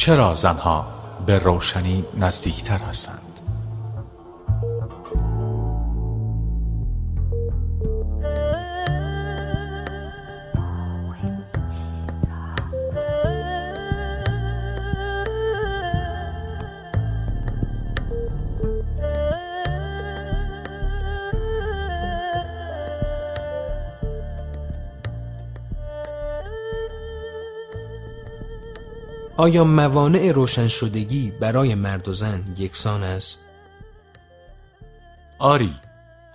چرا زنها به روشنی نزدیکتر هستند؟ آیا موانع روشن شدگی برای مرد و زن یکسان است؟ آری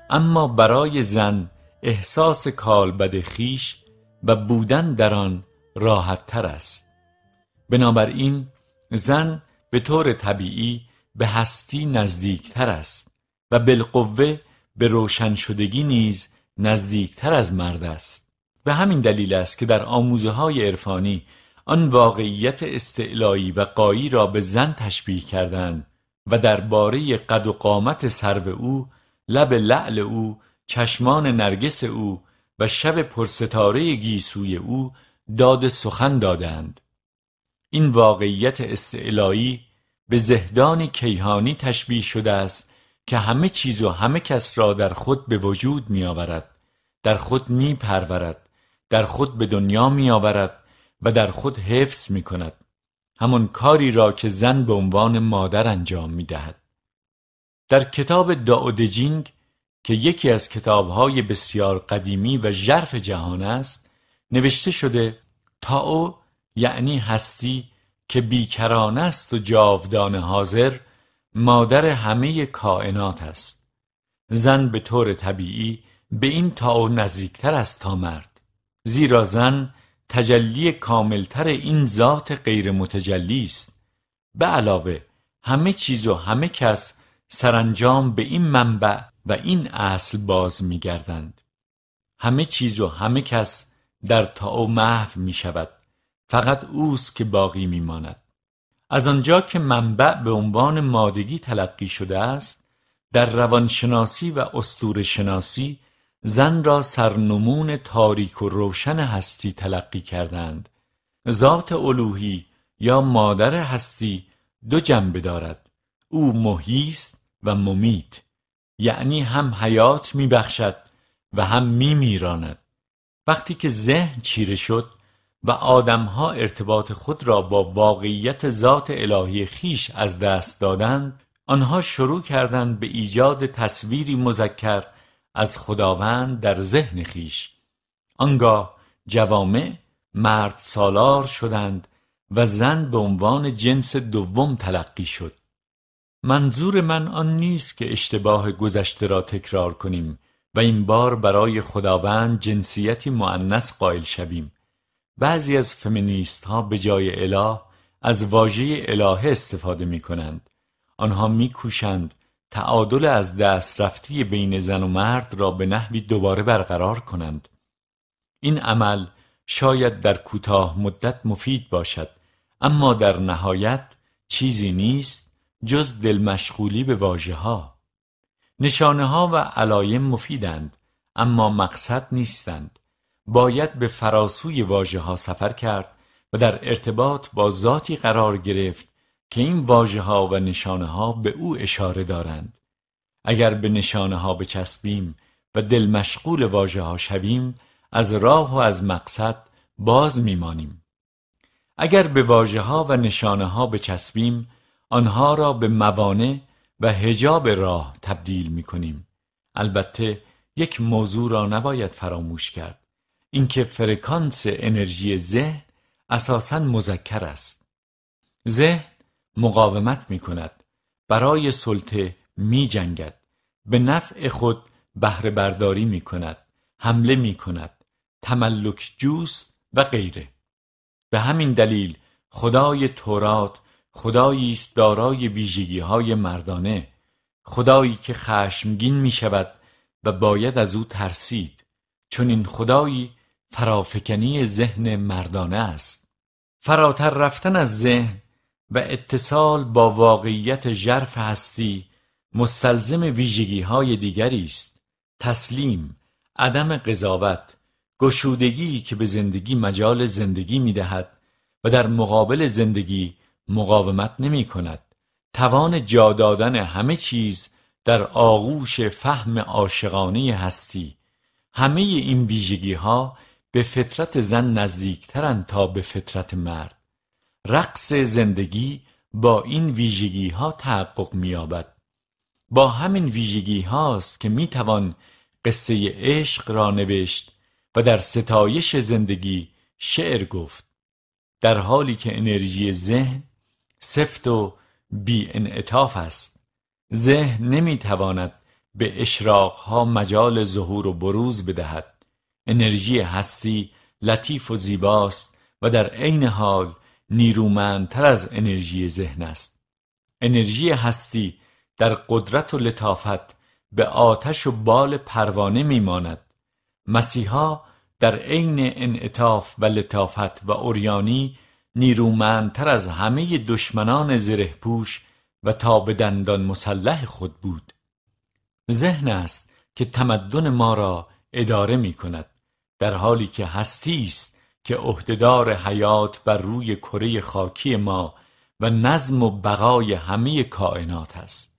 اما برای زن احساس کالبد خیش و بودن در آن راحت تر است بنابراین زن به طور طبیعی به هستی نزدیکتر است و بالقوه به روشن شدگی نیز نزدیکتر از مرد است به همین دلیل است که در آموزه های عرفانی آن واقعیت استعلایی و قایی را به زن تشبیه کردند و درباره قد و قامت سرو او لب لعل او چشمان نرگس او و شب پرستاره گیسوی او داد سخن دادند. این واقعیت استعلایی به زهدانی کیهانی تشبیه شده است که همه چیز و همه کس را در خود به وجود می آورد در خود می پرورد در خود به دنیا می آورد و در خود حفظ می کند همان کاری را که زن به عنوان مادر انجام می دهد. در کتاب داودجینگ که یکی از کتابهای بسیار قدیمی و ژرف جهان است نوشته شده تاو یعنی هستی که بیکران است و جاودان حاضر مادر همه کائنات است. زن به طور طبیعی به این تاو نزدیکتر است تا مرد. زیرا زن تجلی کاملتر این ذات غیر متجلی است. به علاوه همه چیز و همه کس سرانجام به این منبع و این اصل باز میگردند. همه چیز و همه کس در تاو محو می شود فقط اوست که باقی می ماند از آنجا که منبع به عنوان مادگی تلقی شده است در روانشناسی و استور شناسی زن را سرنمون تاریک و روشن هستی تلقی کردند. ذات الوهی یا مادر هستی دو جنبه دارد. او محیست و ممیت. یعنی هم حیات میبخشد و هم میمیراند. وقتی که ذهن چیره شد و آدمها ارتباط خود را با واقعیت ذات الهی خیش از دست دادند آنها شروع کردند به ایجاد تصویری مذکر از خداوند در ذهن خیش. آنگاه جوامع مرد سالار شدند و زن به عنوان جنس دوم تلقی شد. منظور من آن نیست که اشتباه گذشته را تکرار کنیم و این بار برای خداوند جنسیتی معنس قائل شویم. بعضی از فمینیست ها به جای اله از واژه الهه استفاده می کنند آنها می کوشند تعادل از دست رفتی بین زن و مرد را به نحوی دوباره برقرار کنند. این عمل شاید در کوتاه مدت مفید باشد اما در نهایت چیزی نیست جز دلمشغولی به واژه ها نشانه ها و علایم مفیدند اما مقصد نیستند. باید به فراسوی واژه ها سفر کرد و در ارتباط با ذاتی قرار گرفت که این واژه ها و نشانه ها به او اشاره دارند. اگر به نشانه ها بچسبیم و دل مشغول واژه ها شویم از راه و از مقصد باز میمانیم. اگر به واژه ها و نشانه ها بچسبیم آنها را به موانع و هجاب راه تبدیل می کنیم البته یک موضوع را نباید فراموش کرد. اینکه فرکانس انرژی ذهن اساساً مذکر است. ذهن مقاومت می کند برای سلطه می جنگد به نفع خود بهره برداری می کند حمله می کند تملک جوست و غیره. به همین دلیل خدای تورات خدایی است دارای ویژگی های مردانه. خدایی که خشمگین می شود و باید از او ترسید. چون این خدایی فرافکنی ذهن مردانه است. فراتر رفتن از ذهن و اتصال با واقعیت ژرف هستی مستلزم ویژگی های دیگری است. تسلیم عدم قضاوت گشودگی که به زندگی مجال زندگی می دهد و در مقابل زندگی مقاومت نمی کند توان جا دادن همه چیز در آغوش فهم عاشقانه هستی. همه این ویژگی ها به فطرت زن نزدیکترند تا به فطرت مرد. رقص زندگی با این ویژگی ها تحقق می‌یابد. با همین ویژگی هاست که می توان قصه عشق را نوشت و در ستایش زندگی شعر گفت در حالی که انرژی ذهن سفت و بی انعطاف است. ذهن نمی تواند به اشراقها مجال ظهور و بروز بدهد. انرژی هستی لطیف و زیباست و در عین حال نیرومندتر از انرژی ذهن است. انرژی هستی در قدرت و لطافت به آتش و بال پروانه میماند. مسیحا در عین انعطاف و لطافت و اوریانی نیرومندتر از همه دشمنان زره پوش و تا به دندان مسلح خود بود. ذهن است که تمدن ما را اداره می کند در حالی که هستی است که عهدهدار حیات بر روی کره خاکی ما و نظم و بقای همه کائنات است.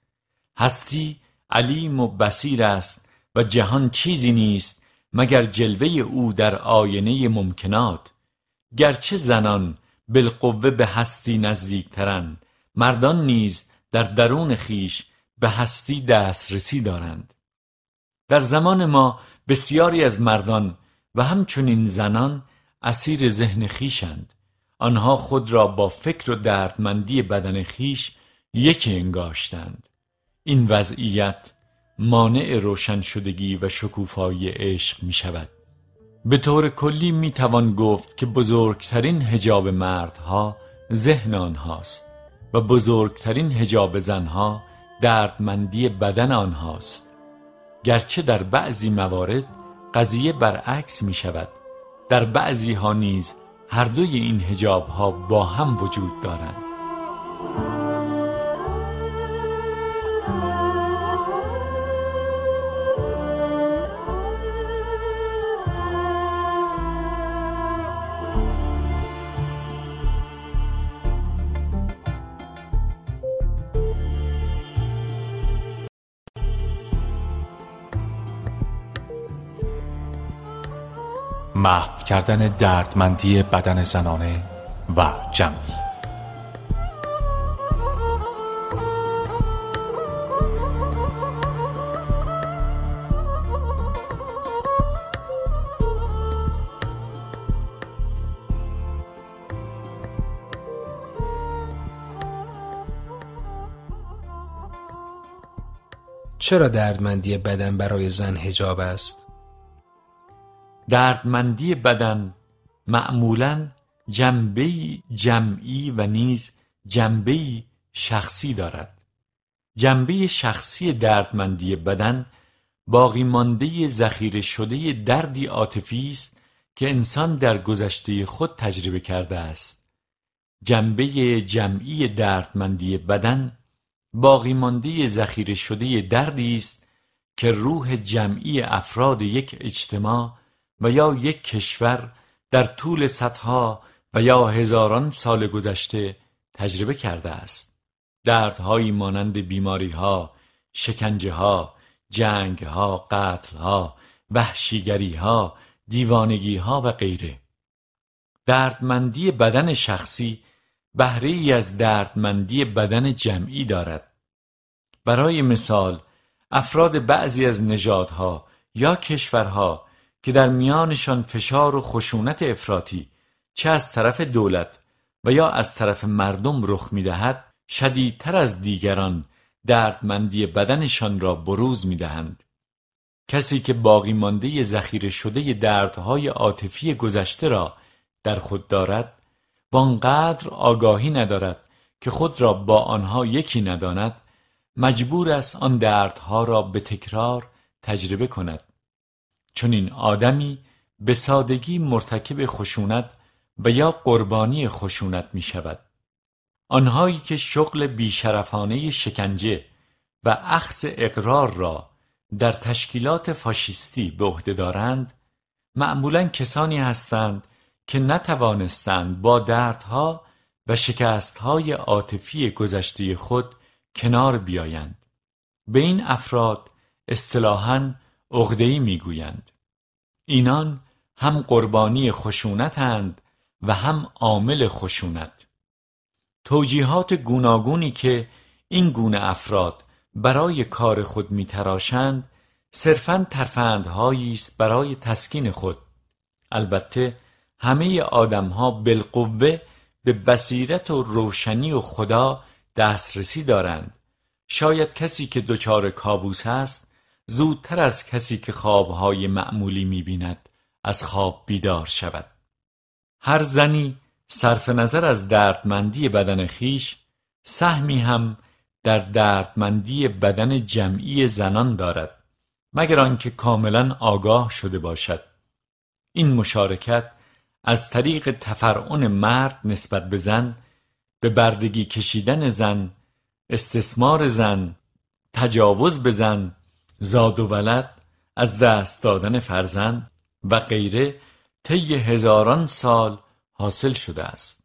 هستی علیم و بسیر است و جهان چیزی نیست مگر جلوه او در آینه ممکنات. گرچه زنان بالقوه به هستی نزدیکترند مردان نیز در درون خیش به هستی دسترسی دارند. در زمان ما بسیاری از مردان و همچنین زنان اسیر ذهن خیشند. آنها خود را با فکر و دردمندی بدن خیش یکی انگاشتند. این وضعیت مانع روشن شدگی و شکوفایی عشق می شود به طور کلی می توان گفت که بزرگترین هجاب مردها ذهن آنهاست و بزرگترین هجاب زنها دردمندی بدن آنهاست. گرچه در بعضی موارد قضیه برعکس می شود در بعضی ها نیز هر دوی این هجاب ها با هم وجود دارند. محو کردن دردمندی بدن زنانه و جمعی چرا دردمندی بدن برای زن هجاب است؟ دردمندی بدن معمولا جنبه جمعی و نیز جنبه شخصی دارد. جنبه شخصی دردمندی بدن باقی مانده ذخیره شده دردی عاطفی است که انسان در گذشته خود تجربه کرده است. جنبه جمعی دردمندی بدن باقی مانده ذخیره شده دردی است که روح جمعی افراد یک اجتماع و یا یک کشور در طول صدها و یا هزاران سال گذشته تجربه کرده است. دردهایی مانند بیماری ها شکنجه ها جنگ ها قتل ها وحشیگری ها دیوانگی ها و غیره. دردمندی بدن شخصی بهره ای از دردمندی بدن جمعی دارد. برای مثال افراد بعضی از نژادها یا کشورها که در میانشان فشار و خشونت افراطی چه از طرف دولت و یا از طرف مردم رخ می‌دهد شدیدتر از دیگران دردمندی بدنشان را بروز می‌دهند. کسی که باقی مانده ذخیره شده دردهای عاطفی گذشته را در خود دارد وانقدر آگاهی ندارد که خود را با آنها یکی نداند مجبور است آن دردها را به تکرار تجربه کند. چون این آدمی به سادگی مرتکب خشونت و یا قربانی خشونت می شود آنهایی که شغل بیشرفانه شکنجه و اخص اقرار را در تشکیلات فاشیستی به عهده دارند معمولا کسانی هستند که نتوانستند با دردها و شکست های عاطفی گذشته خود کنار بیایند. به این افراد اصطلاحاً عقده‌ای می‌گویند. اینان هم قربانی خشونتند و هم عامل خشونت. توجیهات گوناگونی که این گونه افراد برای کار خود میتراشند صرفا ترفندهایی است برای تسکین خود. البته همه آدمها بالقوه به بصیرت و روشنی و خدا دسترسی دارند. شاید کسی که دچار کابوس است زودتر از کسی که خوابهای معمولی می‌بیند از خواب بیدار شود. هر زنی صرف نظر از دردمندی بدن خیش سهمی هم در دردمندی بدن جمعی زنان دارد مگر آنکه کاملا آگاه شده باشد. این مشارکت از طریق تفرعن مرد نسبت به زن به بردگی کشیدن زن استثمار زن تجاوز به زن زاد و ولد از دست دادن فرزند و غیره طی هزاران سال حاصل شده است.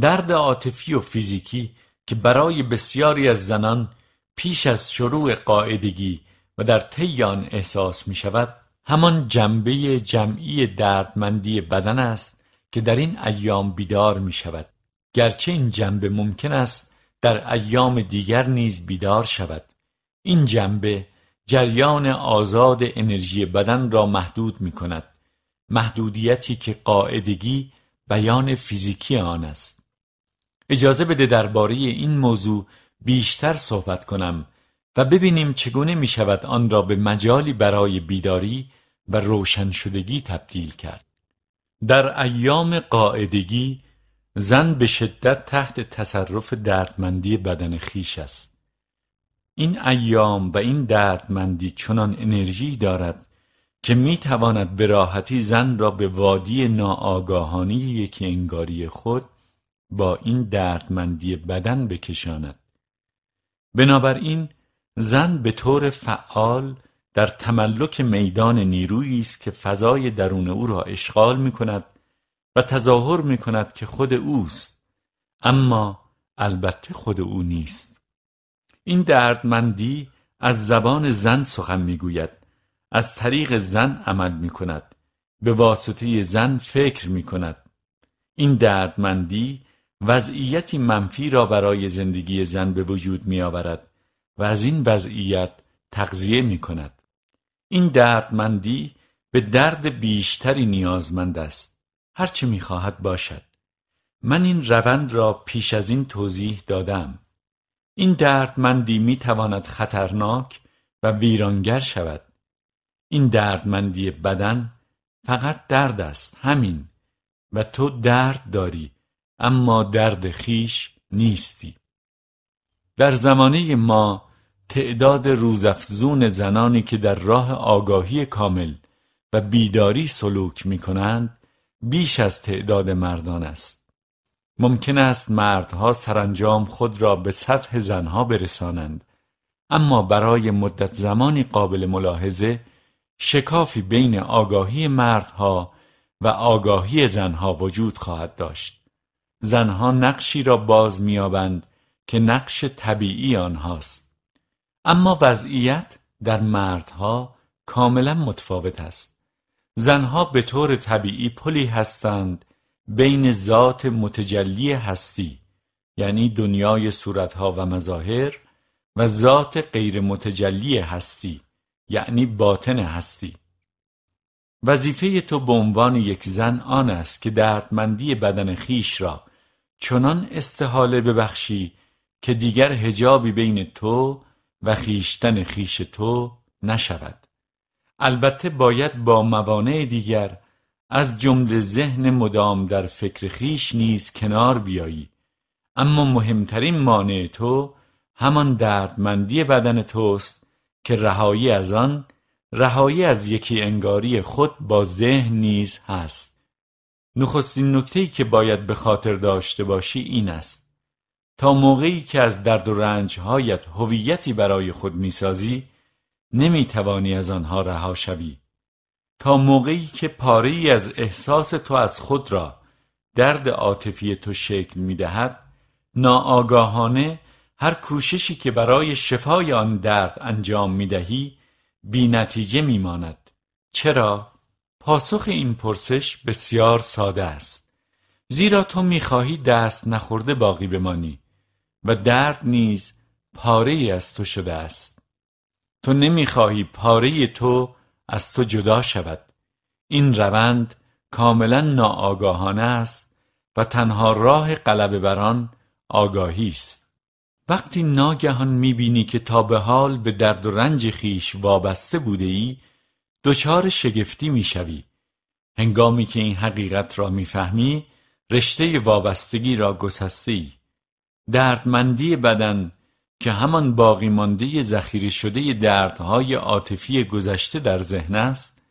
درد عاطفی و فیزیکی که برای بسیاری از زنان پیش از شروع قاعدگی و در طی آن احساس می شود همان جنبه جمعی دردمندی بدن است که در این ایام بیدار می شود. گرچه این جنبه ممکن است در ایام دیگر نیز بیدار شود. این جنبه جریان آزاد انرژی بدن را محدود می کند محدودیتی که قاعدگی بیان فیزیکی آن است. اجازه بده درباره این موضوع بیشتر صحبت کنم و ببینیم چگونه می شود آن را به مجالی برای بیداری و روشن شدگی تبدیل کرد. در ایام قاعدگی زن به شدت تحت تصرف دردمندی بدن خیش است. این ایام و این دردمندی چنان انرژی دارد که می تواند به راحتی زن را به وادی ناآگاهانی یکی انگاری خود با این دردمندی بدن بکشاند. بنابراین زن به طور فعال در تملک میدان نیرویی است که فضای درون او را اشغال می کند و تظاهر می کند که خود اوست. اما البته خود او نیست. این دردمندی از زبان زن سخن می گوید از طریق زن عمل می کند به واسطه زن فکر می کند این دردمندی وضعیتی منفی را برای زندگی زن به وجود می آورد و از این وضعیت تغذیه می کند این دردمندی به درد بیشتری نیازمند است. هرچه می خواهد باشد. من این روند را پیش از این توضیح دادم. این دردمندی می تواند خطرناک و ویرانگر شود. این دردمندی بدن فقط درد است همین. و تو درد داری اما درد خیش نیستی. در زمانه ما تعداد روزافزون زنانی که در راه آگاهی کامل و بیداری سلوک می کنند بیش از تعداد مردان است. ممکن است مردها سرانجام خود را به سطح زنها برسانند. اما برای مدت زمانی قابل ملاحظه شکافی بین آگاهی مردها و آگاهی زنها وجود خواهد داشت. زنها نقشی را باز میابند که نقش طبیعی آنهاست. اما وضعیت در مردها کاملا متفاوت است. زنها به طور طبیعی پلی هستند بین ذات متجلی هستی یعنی دنیای صورتها و مظاهر و ذات غیر متجلی هستی یعنی باطن هستی. وظیفه تو به عنوان یک زن آن است که دردمندی بدن خیش را چنان استحاله ببخشی که دیگر هجابی بین تو و خیشتن خیش تو نشود. البته باید با موانع دیگر از جمله ذهن مدام در فکر خیش نیز کنار بیایی. اما مهمترین مانع تو همان دردمندی بدن توست که رهایی از آن رهایی از یکی انگاری خود با ذهن نیز هست. نخستین نکته‌ای که باید به خاطر داشته باشی این است. تا موقعی که از درد و رنجهایت هویتی برای خود می‌سازی نمی‌توانی از آنها رها شوی. تا موقعی که پاره ای از احساس تو از خود را درد عاطفی تو شکل می دهد ناآگاهانه هر کوششی که برای شفای آن درد انجام می دهی بی نتیجه می ماند. چرا؟ پاسخ این پرسش بسیار ساده است. زیرا تو می خواهی دست نخورده باقی بمانی و درد نیز پاره ای از تو شده است. تو نمی خواهی پاره تو از تو جدا شود. این روند کاملا ناآگاهانه است و تنها راه غلبه بر آگاهی است. وقتی ناگهان می‌بینی که تا به حال به درد و رنج خیش وابسته بوده ای دچار شگفتی می‌شوی. هنگامی که این حقیقت را می‌فهمی رشته وابستگی را گسسته ای دردمندی بدن که همان باقی مانده ذخیره شده دردهای عاطفی گذشته در ذهن است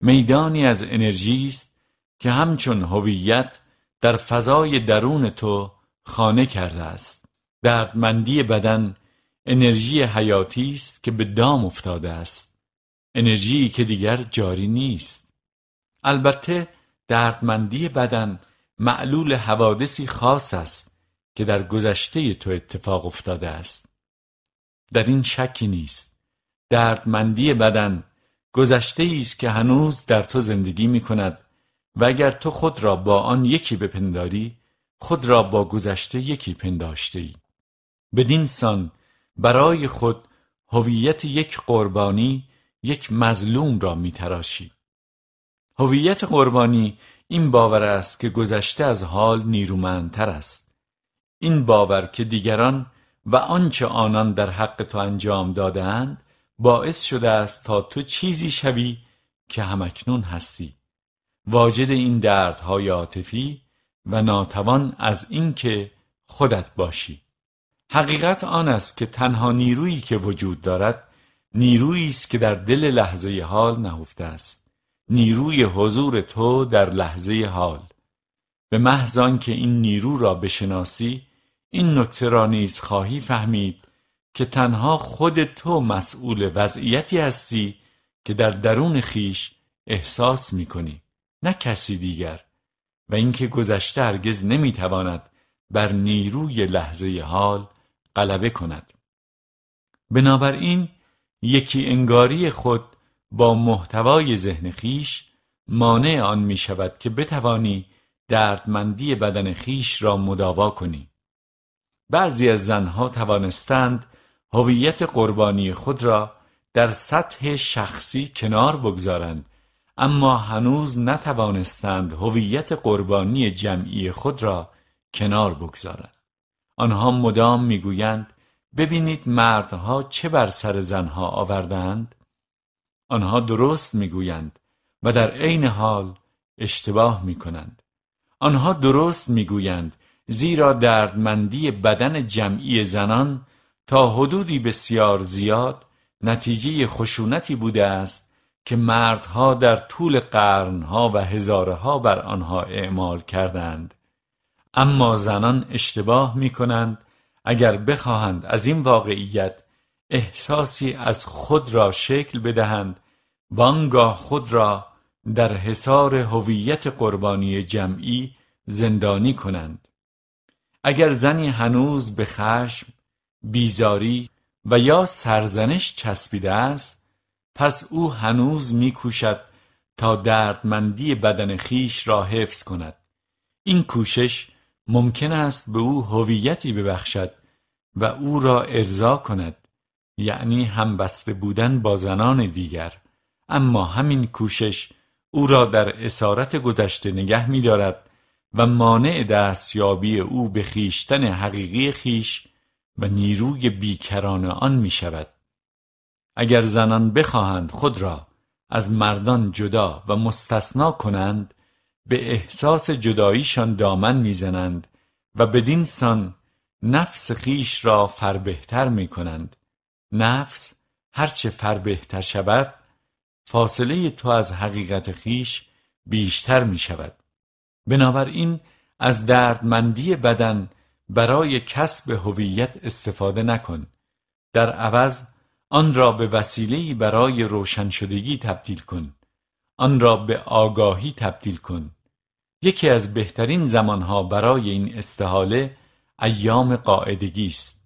میدانی از انرژی است که همچون هویت در فضای درون تو خانه کرده است. دردمندی بدن انرژی حیاتی است که به دام افتاده است. انرژی که دیگر جاری نیست. البته دردمندی بدن معلول حوادثی خاص است که در گذشته تو اتفاق افتاده است. در این شکی نیست. دردمندی بدن گذشته است که هنوز در تو زندگی می کند و اگر تو خود را با آن یکی بپنداری خود را با گذشته یکی پنداشته ای بدین سان برای خود هویت یک قربانی یک مظلوم را میتراشی. هویت قربانی این باور است که گذشته از حال نیرومندتر است. این باور که دیگران و آنچه آنان در حق تو انجام دادهاند باعث شده است تا تو چیزی شوی که همکنون هستی. واجد این دردهای عاطفی و ناتوان از اینکه خودت باشی. حقیقت آن است که تنها نیرویی که وجود دارد نیرویی است که در دل لحظه حال نهفته است. نیروی حضور تو در لحظه حال. به محض که این نیرو را بشناسی این نکته را نیز خواهی فهمید که تنها خود تو مسئول وضعیتی هستی که در درون خیش احساس می کنی نه کسی دیگر. و اینکه گذشته هرگز نمی‌تواند بر نیروی لحظه حال غلبه کند. بنابراین یکی انگاری خود با محتوای ذهن خیش مانع آن می شود که بتوانی دردمندی بدن خیش را مداوا کنی. بعضی از زنها توانستند هویت قربانی خود را در سطح شخصی کنار بگذارند اما هنوز نتوانستند هویت قربانی جمعی خود را کنار بگذارند. آنها مدام می‌گویند ببینید مردها چه بر سر زنها آوردند آنها درست می‌گویند و در عین حال اشتباه می‌کنند. آنها درست می‌گویند زیرا دردمندی بدن جمعی زنان تا حدودی بسیار زیاد نتیجه خشونتی بوده است که مردها در طول قرنها و هزارها بر آنها اعمال کردند. اما زنان اشتباه می کنند اگر بخواهند از این واقعیت احساسی از خود را شکل بدهند بانگاه خود را در حصار هویت قربانی جمعی زندانی کنند. اگر زنی هنوز به خشم بیزاری و یا سرزنش چسبیده است پس او هنوز میکوشد تا دردمندی بدن خیش را حفظ کند. این کوشش ممکن است به او هویتی ببخشد و او را ارضا کند یعنی همبسته بودن با زنان دیگر. اما همین کوشش او را در اسارت گذشته نگه می‌دارد و مانع دستیابی او به خیشتن حقیقی خیش و نیروی بیکران آن می شود. اگر زنان بخواهند خود را از مردان جدا و مستثنا کنند به احساس جداییشان دامن می‌زنند و بدین سان نفس خیش را فربهتر می کنند نفس هرچه فربهتر شود فاصله تو از حقیقت خیش بیشتر می شود بنابراین از دردمندی بدن برای کسب هویت استفاده نکن. در عوض آن را به وسیله‌ای برای روشن شدگی تبدیل کن. آن را به آگاهی تبدیل کن. یکی از بهترین زمانها برای این استحاله ایام قاعدگی است.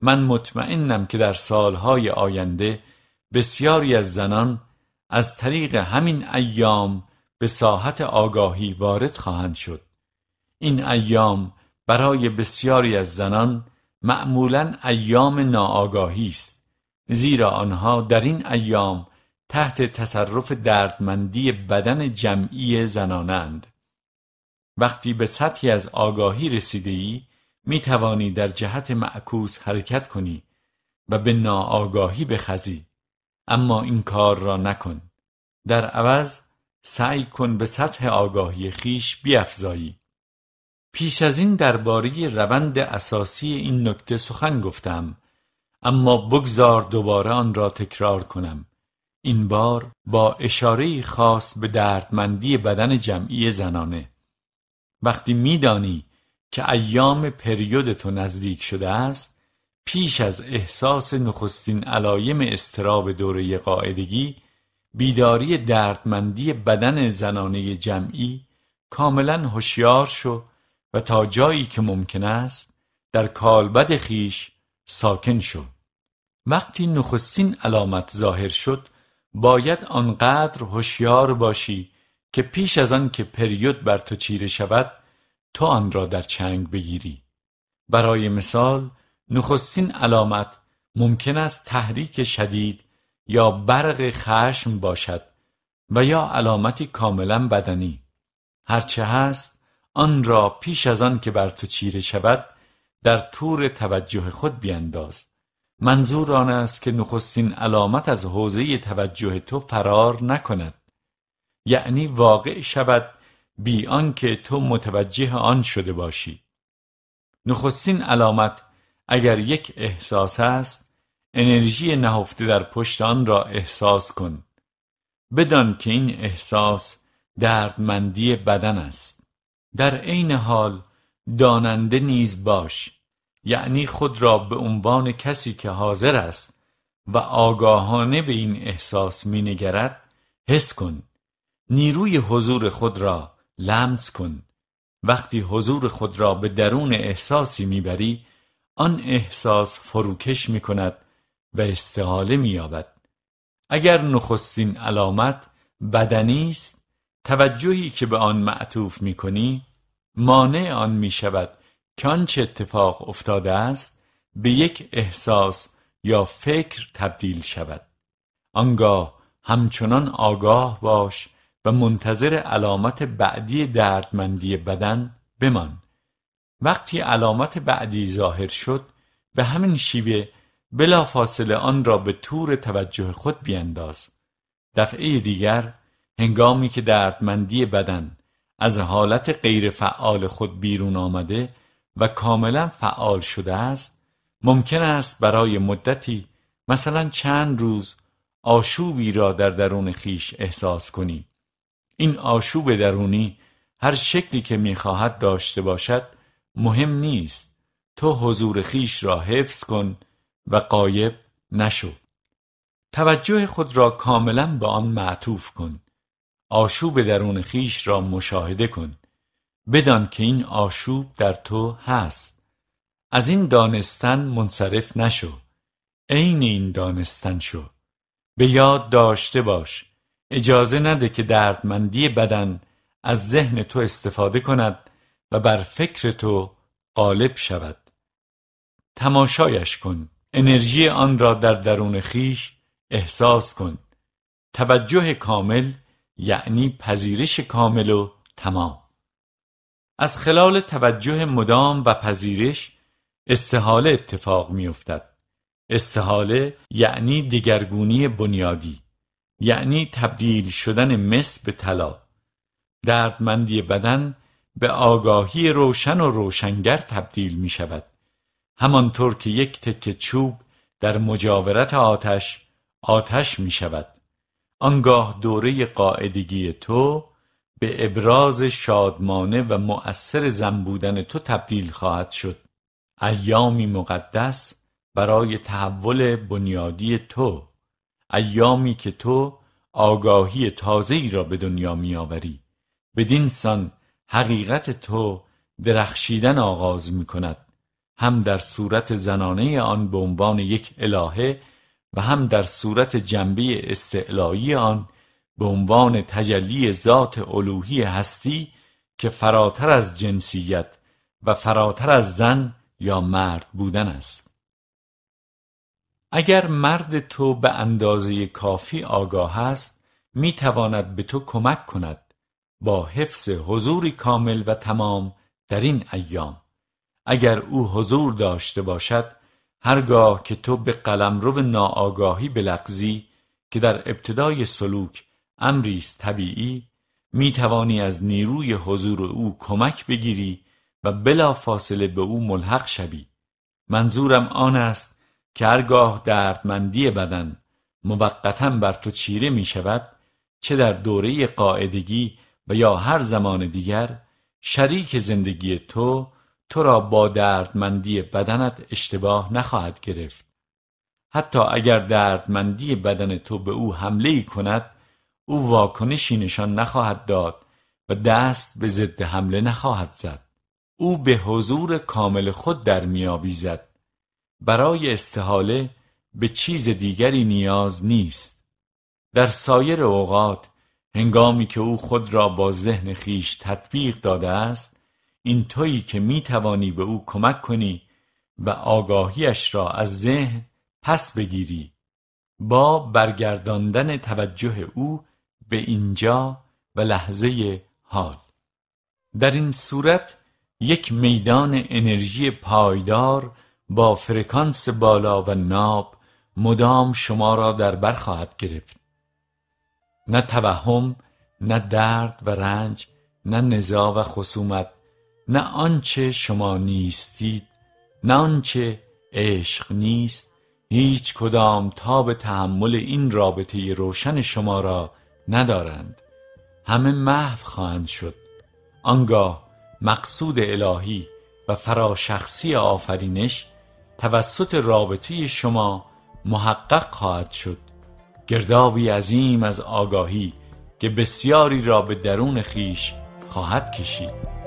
من مطمئنم که در سالهای آینده بسیاری از زنان از طریق همین ایام به ساحت آگاهی وارد خواهند شد. این ایام برای بسیاری از زنان معمولا ایام ناآگاهی است زیرا آنها در این ایام تحت تصرف دردمندی بدن جمعی زنانند. وقتی به سطحی از آگاهی رسیده ای می توانی در جهت معکوس حرکت کنی و به ناآگاهی بخزی. اما این کار را نکن. در عوض سعی کن به سطح آگاهی خیش بیافزایی پیش از این درباره روند اساسی این نکته سخن گفتم اما بگذار دوباره آن را تکرار کنم. این بار با اشاره خاص به دردمندی بدن جمعی زنانه. وقتی میدانی که ایام پریود تو نزدیک شده است پیش از احساس نخستین علایم استراب دوره قاعدگی بیداری دردمندی بدن زنانه جمعی کاملا هوشیار شو و تا جایی که ممکن است در کالبد خیش ساکن شو. وقتی نخستین علامت ظاهر شد باید آنقدر هوشیار باشی که پیش از آن که پریود بر تو چیره شود تو آن را در چنگ بگیری. برای مثال نخستین علامت ممکن است تحریک شدید یا برق خشم باشد و یا علامتی کاملا بدنی. هرچه هست آن را پیش از آن که بر تو چیره شود در طور توجه خود بینداز. منظور آن است که نخستین علامت از حوزه توجه تو فرار نکند. یعنی واقع شود بی آنکه تو متوجه آن شده باشی. نخستین علامت اگر یک احساس است انرژی نهفته در پشت آن را احساس کن. بدان که این احساس دردمندی بدن است. در عین حال داننده نیز باش. یعنی خود را به عنوان کسی که حاضر است و آگاهانه به این احساس مینگرد حس کن. نیروی حضور خود را لمس کن. وقتی حضور خود را به درون احساسی می‌بری آن احساس فروکش می کند و استحاله مییابد. اگر نخستین علامت بدنی است توجهی که به آن معطوف می کنی مانع آن می شود که آنچه اتفاق افتاده است به یک احساس یا فکر تبدیل شود. آنگاه همچنان آگاه باش و منتظر علامت بعدی دردمندی بدن بمان. وقتی علامت بعدی ظاهر شد به همین شیوه بلا فاصله آن را به طور توجه خود بینداز. دفعه دیگر هنگامی که دردمندی بدن از حالت غیر فعال خود بیرون آمده و کاملا فعال شده است ممکن است برای مدتی مثلا چند روز آشوبی را در درون خیش احساس کنی. این آشوب درونی هر شکلی که می‌خواهد داشته باشد مهم نیست. تو حضور خیش را حفظ کن و قایب نشو. توجه خود را کاملا به آن معطوف کن. آشوب درون خیش را مشاهده کن. بدان که این آشوب در تو هست. از این دانستن منصرف نشو. عین این دانستن شو. به یاد داشته باش. اجازه نده که دردمندی بدن از ذهن تو استفاده کند و بر فکر تو غالب شود. تماشایش کن. انرژی آن را در درون خیش احساس کن. توجه کامل یعنی پذیرش کامل و تمام. از خلال توجه مدام و پذیرش استحاله اتفاق می افتد. استحاله یعنی دیگرگونی بنیادی یعنی تبدیل شدن مس به طلا. دردمندی بدن به آگاهی روشن و روشنگر تبدیل می شود همانطور که یک تکه چوب در مجاورت آتش آتش می شود آنگاه دوره قاعدگی تو به ابراز شادمانه و مؤثر زن بودن تو تبدیل خواهد شد. ایامی مقدس برای تحول بنیادی تو. ایامی که تو آگاهی تازه‌ای را به دنیا میآوری. بدین سان حقیقت تو درخشیدن آغاز می کند هم در صورت زنانه آن به عنوان یک الهه و هم در صورت جنبه استعلایی آن به عنوان تجلی ذات الوهی هستی که فراتر از جنسیت و فراتر از زن یا مرد بودن است. اگر مرد تو به اندازه کافی آگاه است می تواند به تو کمک کند با حفظ حضوری کامل و تمام در این ایام. اگر او حضور داشته باشد هرگاه که تو به قلمرو ناآگاهی بلغزی که در ابتدای سلوک امری است طبیعی می توانی از نیروی حضور او کمک بگیری و بلا فاصله به او ملحق شوی. منظورم آن است که هرگاه دردمندی بدن موقتا بر تو چیره می شود چه در دوره قاعدگی و یا هر زمان دیگر شریک زندگی تو تو را با دردمندی بدنت اشتباه نخواهد گرفت. حتی اگر دردمندی بدن تو به او حمله ای کند او واکنشی نشان نخواهد داد و دست به ضد حمله نخواهد زد. او به حضور کامل خود در میآویزد برای استحاله به چیز دیگری نیاز نیست. در سایر اوقات هنگامی که او خود را با ذهن خیش تطبیق داده است این تویی که می توانی به او کمک کنی و آگاهیش را از ذهن پس بگیری. با برگرداندن توجه او به اینجا و لحظه حال. در این صورت یک میدان انرژی پایدار با فرکانس بالا و ناب مدام شما را در بر خواهد گرفت. نه توهم نه درد و رنج نه نزاع و خصومت. نه آنچه شما نیستید نه آنچه عشق نیست. هیچ کدام به تحمل این رابطه روشن شما را ندارند. همه محو خواهند شد. آنگاه مقصود الهی و فراشخصی آفرینش توسط رابطه شما محقق خواهد شد. گرداوی عظیم از آگاهی که بسیاری را به درون خیش خواهد کشید.